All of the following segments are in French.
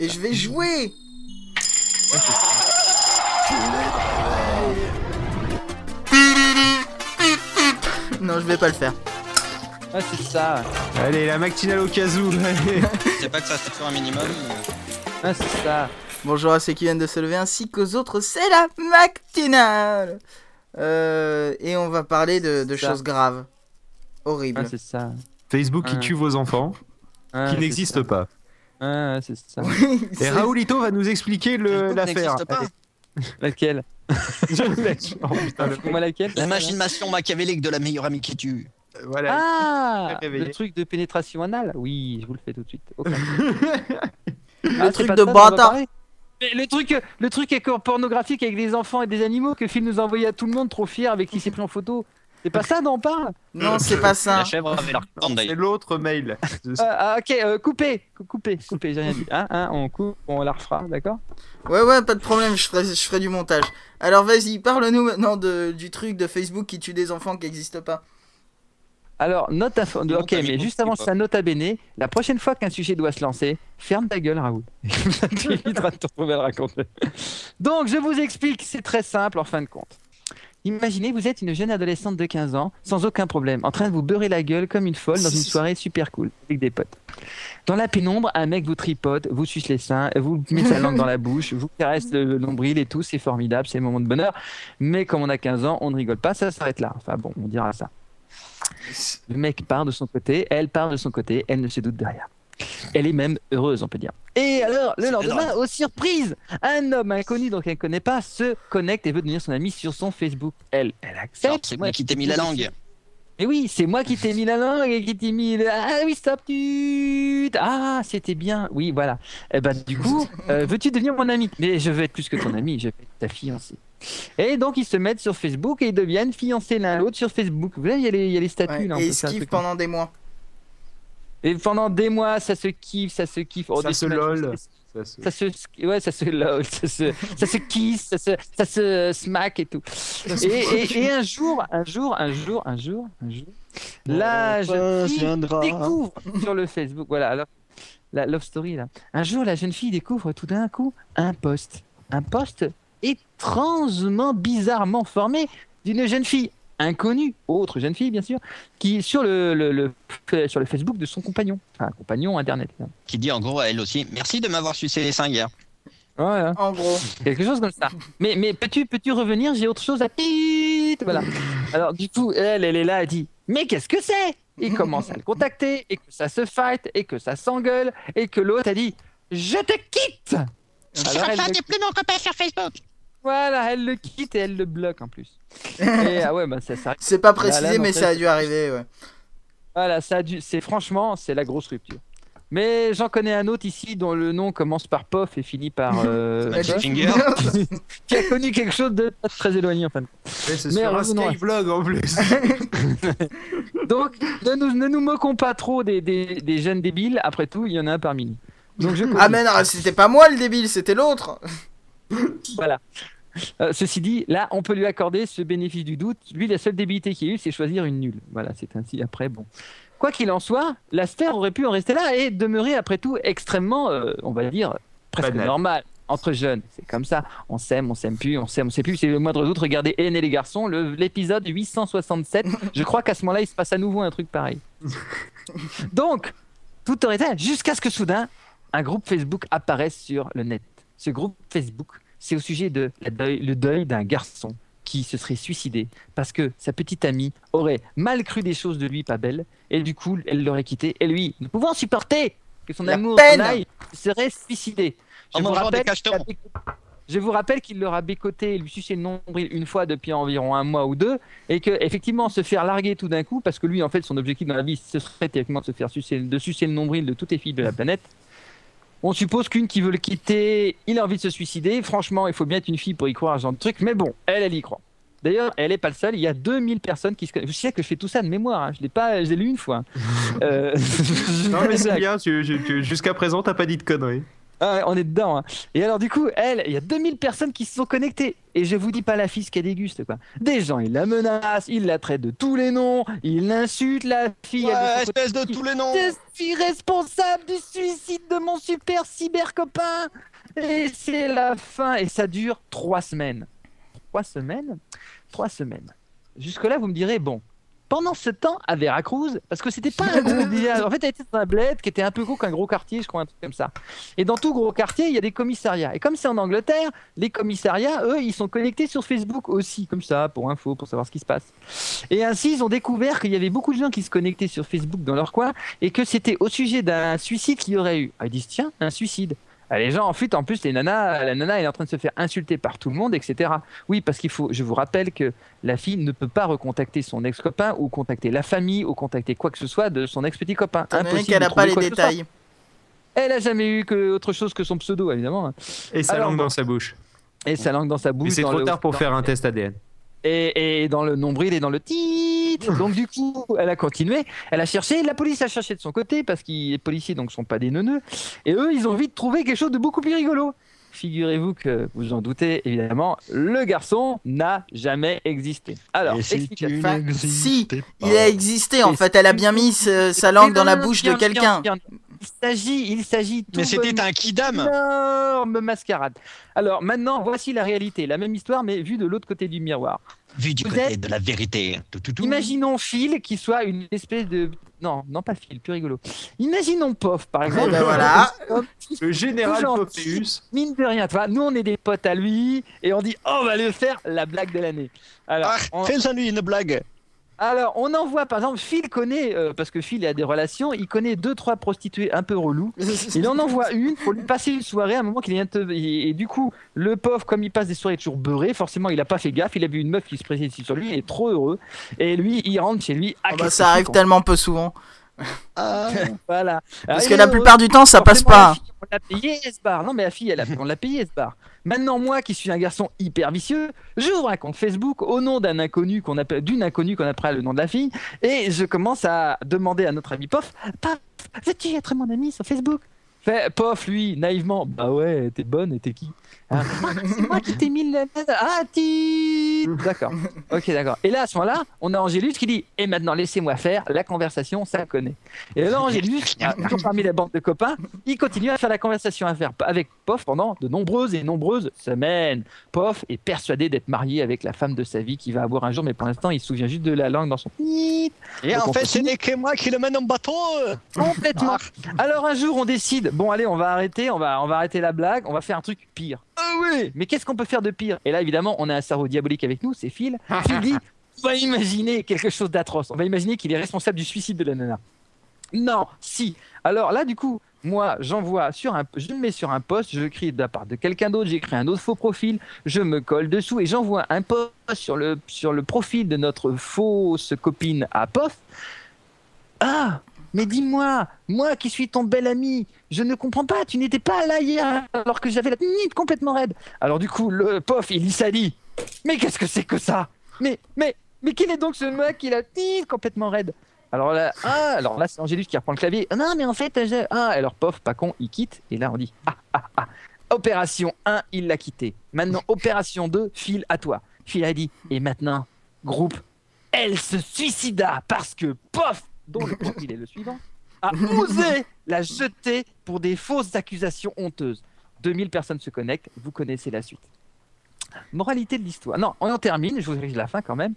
Et je vais jouer Non, je vais pas le faire. Ah, c'est ça. Allez, la matinale au casou. allez. C'est pas que ça, c'est toujours un minimum. Ah, c'est ça. Bonjour à ceux qui viennent de se lever ainsi qu'aux autres, c'est la matinale Euh, Et on va parler de, choses graves. Horribles. Ah, c'est ça. Facebook qui Ah. tue vos enfants, Ah, qui c'est n'existe pas. Ah, c'est ça. Oui, Et Raoulito va nous expliquer le- l'affaire. n'existe pas. Allez. Laquelle? Oh, putain, le- Moi, laquelle? La machination machiavélique de la meilleure amie qui tue. Voilà. Ah réveillé. Le truc de pénétration anale Oui, je vous le fais tout de suite. Le Ah, c'est truc pas de ça dont on va bâtard. parler Mais le truc, le truc éco- pornographique avec des enfants et des animaux que Phil nous a envoyé à tout le monde, trop fier, avec qui s'est pris en photo. C'est pas ça dont on parle? Non, c'est pas ça. La chèvre avait leur corne C'est d'ailleurs. l'autre mail. ah, ah, Ok, euh, coupez, cou- coupez, coupez, j'ai rien dit. Hein, hein, on coupe, on la refera, d'accord? Ouais, ouais, pas de problème, je ferai, je ferai du montage. Alors vas-y, parle-nous maintenant de, du truc de Facebook qui tue des enfants qui n'existent pas. Alors, note à... Dis-moi Ok, mais juste avant ça, note à bene. La prochaine fois qu'un sujet doit se lancer, ferme ta gueule, Raoul. tu éviteras de te retrouver à le raconter. Donc, je vous explique, c'est très simple en fin de compte. Imaginez, vous êtes une jeune adolescente de 15 ans, sans aucun problème, en train de vous beurrer la gueule comme une folle dans une soirée super cool, avec des potes. Dans la pénombre, un mec vous tripote, vous suce les seins, vous met sa langue dans la bouche, vous caresse le nombril et tout, c'est formidable, c'est le moment de bonheur. Mais comme on a 15 ans, on ne rigole pas, ça s'arrête là. Enfin bon, on dira ça. Le mec part de son côté, elle part de son côté, elle ne se doute de rien. Elle est même heureuse, on peut dire. Et alors, le lendemain, aux surprises, un homme inconnu, donc elle ne connaît pas, se connecte et veut devenir son ami sur son Facebook. Elle, elle accepte. C'est moi qui t'ai mis la langue. Mais oui, c'est moi qui t'ai mis la langue et qui t'ai mis le... Ah oui, stop, tu... Ah, c'était bien. Oui, voilà. Eh ben, du coup, euh, veux-tu devenir mon ami? Mais je veux être plus que ton ami, je veux être ta fiancée. Et donc, ils se mettent sur Facebook et ils deviennent fiancés l'un l'autre sur Facebook. Vous voyez, il y a les, il y a les statuts Ouais, là. et ils se kiffent pendant des mois. Et pendant des mois, ça se kiffe, ça se kiffe. Oh, Ça se lol. ça se- se- Ça se, ouais, ça se lol, ça se, ça se kiss, ça se, ça se smack et tout. Et, et, et un jour, un jour, un jour, un jour, un jour, la jeune fille découvre sur le Facebook, voilà, alors, la love story là. Un jour, la jeune fille découvre tout d'un coup un post, un post étrangement, bizarrement formé d'une jeune fille inconnue, autre jeune fille bien sûr, qui sur le, le, le- sur le Facebook de son compagnon, enfin un compagnon internet. là. Qui dit en gros à elle aussi Merci de m'avoir sucé les seins hier. Voilà. En gros. quelque chose comme ça. Mais, mais peux-tu peux revenir? J'ai autre chose à dire. Voilà. Alors du coup, elle, elle est là, elle dit mais qu'est-ce que c'est? Il commence à le contacter et que ça se fight et que ça s'engueule et que l'autre a dit je te quitte. Alors, elle le- plus mon copain sur Facebook. Voilà, elle le quitte et elle le bloque en plus. Et ah ouais, bah ça, ça C'est pas Là, là, précisé, mais ça, ça a dû arriver, ouais. Voilà, ça a dû. C'est franchement, c'est la grosse rupture. Mais j'en connais un autre ici dont le nom commence par Pof et finit par euh, Finger. qui a connu quelque chose de pas très éloigné en fin de Ouais, c'est Mais sur un Skyblog en plus. Donc, ne nous, ne nous moquons pas trop des, des, des jeunes débiles. Après tout, il y en a un parmi nous. Donc, je Ah mais non, c'était pas moi le débile, c'était l'autre. voilà. Euh, ceci dit, là, on peut lui accorder ce bénéfice du doute. Lui, la seule débilité qu'il a eue, c'est choisir une nulle. Voilà, c'est ainsi. Après, bon. Quoi qu'il en soit, la sphère aurait pu en rester là et demeurer, après tout, extrêmement, euh, on va dire, presque Banal. normal. Entre jeunes, c'est comme ça. On s'aime, on s'aime plus, on s'aime, on sait plus. C'est le moindre doute. Regardez Hélène et les garçons, le- l'épisode 867. Je crois qu'à ce moment-là, il se passe à nouveau un truc pareil. Donc, tout aurait été jusqu'à ce que soudain, un groupe Facebook apparaisse sur le net. Ce groupe Facebook, c'est au sujet de la deuil, le deuil d'un garçon qui se serait suicidé parce que sa petite amie aurait mal cru des choses de lui pas belles et du coup elle l'aurait quitté et lui, ne pouvant supporter que son La amour aille, il serait suicidé. Je En vous des rappelle a je vous rappelle qu'il l'aura bécoté et lui sucé le nombril une fois depuis environ un mois ou deux, et que effectivement se faire larguer tout d'un coup, parce que lui en fait son objectif dans la vie ce serait techniquement de se faire sucer, de sucer le nombril de toutes les filles de la planète. On suppose qu'une qui veut le quitter, il a envie de se suicider. Franchement, il faut bien être une fille pour y croire à ce genre de truc, mais bon, elle, elle y croit. D'ailleurs, elle n'est pas le seul. Il y a 2000 personnes qui se connaissent. Je sais que je fais tout ça de mémoire. hein. Je l'ai pas, je l'ai lu une fois. hein. Euh, Non mais c'est bien, jusqu'à présent t'as pas dit de conneries. Ah on est dedans. hein. Et alors, du coup, elle, il y a 2000 personnes qui se sont connectées. Et je vous dis pas la fille ce qu'elle déguste, quoi. Des gens, ils la menacent, ils la traitent de tous les noms, ils l'insultent, la fille. Ouais, espèce de tous les noms. Je suis responsable du suicide de mon super cyber copains. Et c'est la fin. Et ça dure trois semaines. Trois semaines? Trois semaines. Jusque-là, vous me direz, bon, pendant ce temps, à Veracruz, parce que c'était pas un gros village, en fait, elle était dans un bled qui était un peu gros qu'un gros quartier, je crois, un truc comme ça. Et dans tout gros quartier, il y a des commissariats. Et comme c'est en Angleterre, les commissariats, eux, ils sont connectés sur Facebook aussi, comme ça, pour info, pour savoir ce qui se passe. Et ainsi, ils ont découvert qu'il y avait beaucoup de gens qui se connectaient sur Facebook dans leur coin et que c'était au sujet d'un suicide qu'il y aurait eu. Ah, ils disent, tiens, un suicide. Ah, les gens, en fait, en plus, les nanas, la nana elle est en train de se faire insulter par tout le monde, etc. Oui, parce qu'il faut, je vous rappelle que la fille ne peut pas recontacter son ex-copain ou contacter la famille ou contacter quoi que ce soit de son ex-petit copain. Impossible qu'elle de a pas les détails. Elle a jamais eu que autre chose que son pseudo, évidemment. hein. Et sa Alors, langue dans sa bouche. Et sa langue dans sa bouche. Mais c'est trop le- tard pour dans- faire un test ADN. et, et dans le nombril et dans le Donc du coup, elle a continué. Elle a cherché. La police a cherché de son côté parce que les policiers donc sont pas des neuneux. Et eux, ils ont vite trouvé quelque chose de beaucoup plus rigolo. Figurez-vous que vous en doutez évidemment, le garçon n'a jamais existé. Alors, Et si tu Enfin, si, pas. Il a existé en Et fait, elle a bien mis ce- sa langue dans la bouche de quelqu'un. Il s'agit, il s'agit Mais c'était un kidam. énorme mascarade. Alors maintenant, voici la réalité, la même histoire mais vue de l'autre côté du miroir. Vu du Vous côté êtes- de la vérité. Tout, tout, tout. Imaginons Phil qui soit une espèce de. Non, non pas Phil, plus rigolo. Imaginons Pof par exemple. Eh ben voilà. Le général Tout Popéus. Mine de rien, tu vois, nous on est des potes à lui et on dit oh, on va lui faire la blague de l'année. Alors, Ah, on, fais-en lui une blague. Alors on envoie par exemple Phil connaît euh, parce que Phil a des relations, il connaît deux trois prostituées un peu relous. Il en envoie une pour lui passer une soirée à un moment qu'il un peu... et, et du coup le pauvre comme il passe des soirées toujours beurré, forcément il a pas fait gaffe, il a vu une meuf qui se précipite sur lui, il est trop heureux et lui il rentre chez lui. Ah bah, ça arrive tellement peu souvent. Ah. Voilà. Parce Alors, que la plupart du temps, ça passe pas. On l'a payé ce bar. Non, mais la fille, elle a, on l'a payé ce bar. Maintenant, moi qui suis un garçon hyper vicieux, j'ouvre un compte Facebook au nom d'un inconnu qu'on appelle, d'une inconnue qu'on appelle le nom de la fille, et je commence à demander à notre ami Pof, Pof, veux-tu être mon ami sur Facebook? Fait, Pof, lui, naïvement, bah ouais, t'es bonne et t'es qui Ah, C'est moi qui t'ai mis le. Ah, ti D'accord. Ok, d'accord. Et là, à ce moment-là, on a Angélus qui dit Et maintenant, laissez-moi faire la conversation, ça connaît. Et là, Angélus, ah, toujours parmi la bande de copains, il continue à faire la conversation à faire avec Pof pendant de nombreuses et nombreuses semaines. Pof est persuadé d'être marié avec la femme de sa vie qu'il va avoir un jour, mais pour l'instant, il se souvient juste de la langue dans son. Et Donc, en on fait, ce n'est que moi qui le mène en bateau. Complètement. Alors un jour, on décide, bon allez, on va arrêter, on va, on va arrêter la blague, on va faire un truc pire. Ah oui Mais qu'est-ce qu'on peut faire de pire? Et là, évidemment, on a un cerveau diabolique avec nous, c'est Phil. Phil dit, on va imaginer quelque chose d'atroce. On va imaginer qu'il est responsable du suicide de la nana. Non, si. Alors là, du coup, moi, j'envoie sur un, je me mets sur un post, je crie de la part de quelqu'un d'autre, j'écris un autre faux profil, je me colle dessous et j'envoie un post sur le, sur le profil de notre fausse copine à Pof. Ah, mais dis-moi, moi qui suis ton bel ami, je ne comprends pas, tu n'étais pas là hier alors que j'avais la tête complètement raide. Alors du coup, le Pof, il ça dit, mais qu'est-ce que c'est que ça? Mais, mais, mais quel est donc ce mec qui la tête complètement raide? Alors là, ah, alors là, c'est Angélus qui reprend le clavier. Ah non, mais en fait, ah, alors pof, pas con, il quitte. Et là, on dit, ah, ah, ah. Opération 1, il l'a quitté. Maintenant, opération 2, file à toi. Phil a dit, et maintenant, groupe, elle se suicida parce que pof, dont le profil est le suivant, a osé la jeter pour des fausses accusations honteuses. 2000 personnes se connectent, vous connaissez la suite. Moralité de l'histoire. Non, on en termine, je vous corrige la fin quand même.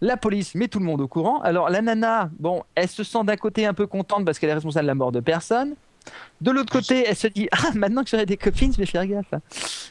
La police met tout le monde au courant. Alors la nana, bon, elle se sent d'un côté un peu contente parce qu'elle est responsable de la mort de personne. De l'autre côté, elle se dit ah maintenant que j'aurai des copines, je vais faire gaffe.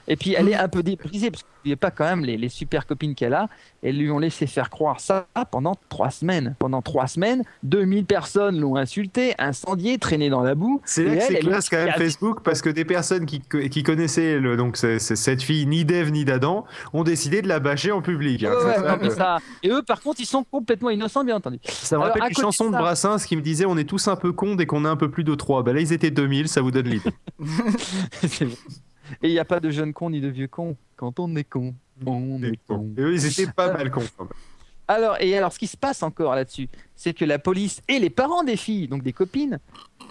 Et puis elle est un peu débrisée parce qu'il n'y a pas quand même les, les super copines qu'elle a. Elles lui ont laissé faire croire ça pendant trois semaines. Pendant trois semaines, 2000 personnes l'ont insulté, incendié, traîné dans la boue. C'est là que c'est classe quand même Facebook parce que des personnes qui, co- qui connaissaient le, donc cette fille ni d'Ève ni d'Adam ont décidé de la bâcher en public. hein. Ouais, ouais, ça ça- Et eux, par contre, ils sont complètement innocents, bien entendu. Ça me rappelle une chanson de ça- Brassens qui me disait on est tous un peu cons dès qu'on est un peu plus de 3. Bah là ils étaient 2000, ça vous donne l'idée. C'est. Et il n'y a pas de jeunes cons ni de vieux cons. Quand on est con, on est con. Et eux ils étaient pas mal cons. quand même. Alors, et alors, ce qui se passe encore là-dessus, c'est que la police et les parents des filles, donc des copines,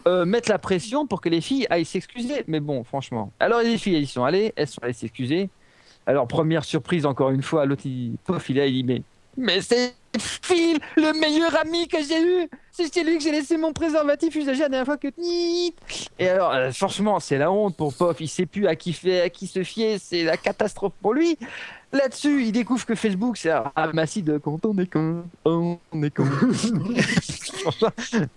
euh, mettent la pression pour que les filles aillent s'excuser. Mais bon, franchement. Alors, les filles, elles y sont allées, elles sont allées s'excuser. Alors, première surprise, encore une fois, l'autre, il, pof, il est là, il dit, mais, mais c'est Phil, le meilleur ami que j'ai eu. C'est chez lui que j'ai laissé mon préservatif usagé la dernière fois que. Et alors, euh, franchement, c'est la honte pour Pof. Il sait plus à qui, fait, à qui se fier. C'est la catastrophe pour lui. Là-dessus, il découvre que Facebook, c'est un ramassis de quand on est con, on est con.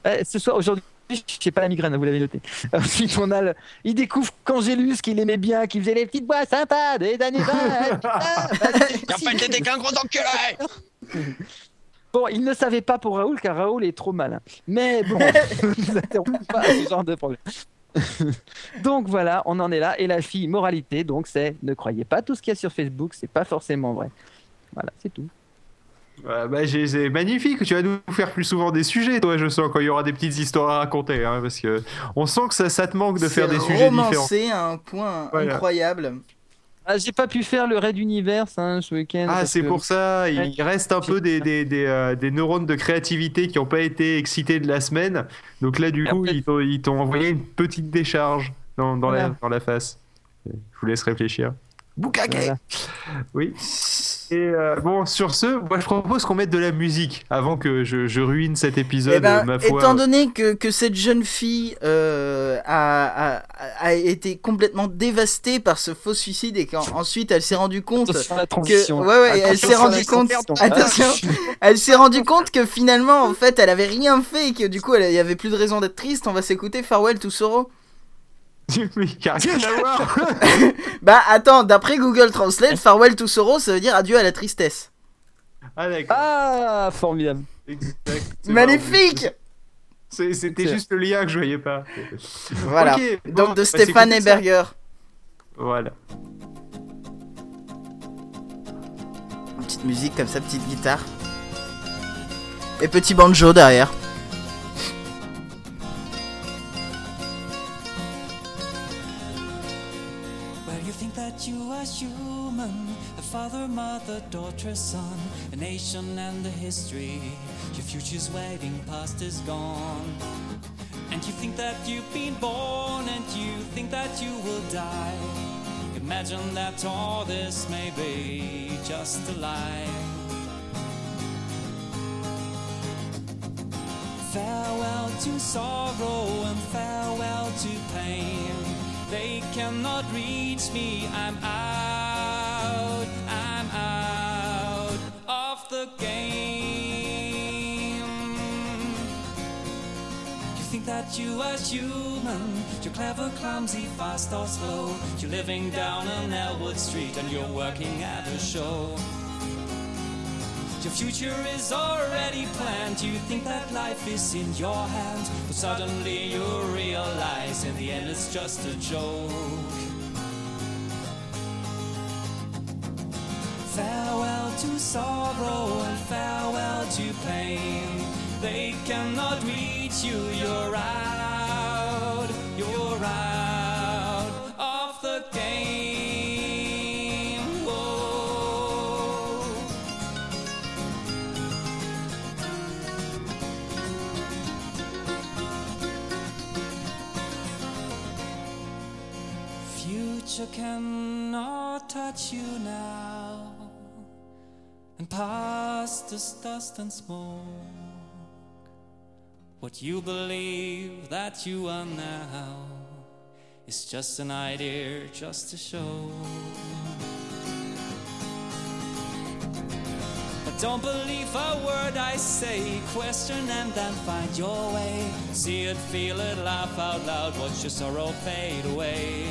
Euh, ce soir, aujourd'hui, je sais pas la migraine, vous l'avez noté. Ensuite, on a le... Il découvre qu'Angélus, qu'il aimait bien, qu'il faisait les petites voix sympas des anniversaires. En fait, t'étais qu'un gros enculé Bon, il ne savait pas pour Raoul, car Raoul est trop malin. Mais bon, ne interrompt pas ce genre de problème. donc voilà, on en est là. Et la fille, moralité, donc c'est ne croyez pas tout ce qu'il y a sur Facebook, c'est pas forcément vrai. Voilà, c'est tout. Bah, j'ai- c'est magnifique. Tu vas nous faire plus souvent des sujets, toi, je sens, quand il y aura des petites histoires à raconter. hein, parce que on sent que ça, ça te manque de faire C'est des sujets différents. à un point Voilà. incroyable. Ah, j'ai pas pu faire le raid d'univers hein, ce week-end. Ah, c'est que- pour ça. Il Ouais. reste un peu des, des, des, euh, des neurones de créativité qui n'ont pas été excités de la semaine. Donc là, du Et coup, après- ils t'ont- envoyé une petite décharge dans, dans, la, dans la face. Je vous laisse réfléchir. Bukake Voilà. Oui. Et euh, bon, sur ce, moi je propose qu'on mette de la musique avant que je, je ruine cet épisode, Eh ben, ma foi. étant donné que, que cette jeune fille euh, a, a, a été complètement dévastée par ce faux suicide et qu'ensuite elle s'est rendue compte la que ouais ouais elle s'est rendue compte attention elle s'est rendue compte que finalement en fait elle avait rien fait et que du coup elle- il y avait plus de raison d'être triste on va s'écouter Farewell to Sorrow Mais il y a rien à voir. bah attends d'après Google Translate Farewell to Sorrow ça veut dire adieu à la tristesse ah, d'accord. Ah, formidable. Exact. C'est magnifique C'était juste le lien que je voyais pas. voilà donc on de va Stéphane. Eberger Voilà. Une petite musique comme ça petite guitare et petit banjo derrière are human, a father, mother, daughter, son, a nation and a history. Your future's waiting, past is gone. And you think that you've been born, and you think that you will die. Imagine that all this may be just a lie. Farewell to sorrow and farewell to pain. They cannot reach me. I'm out. I'm out of the game. You think that you are human? You're clever, clumsy, fast or slow. You're living down on Elwood Street and you're working at a show. Future is already planned. You think that life is in your hands, but suddenly you realize in the end it's just a joke. Farewell to sorrow and farewell to pain. They cannot reach you. You're out. You're out Future cannot touch you now, and past is dust and smoke. What you believe that you are now is just an idea, just to show. But don't believe a word I say. Question and then find your way. See it, feel it, laugh out loud. Watch your sorrow fade away.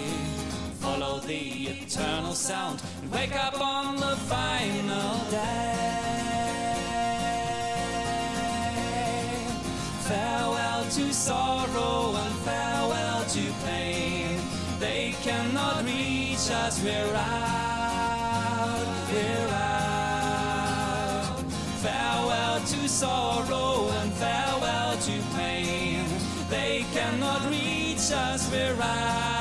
Follow the eternal sound and wake up on the final day. Farewell to sorrow and farewell to pain. They cannot reach us. We're out. We're out. Farewell to sorrow and farewell to pain. They cannot reach us. We're out.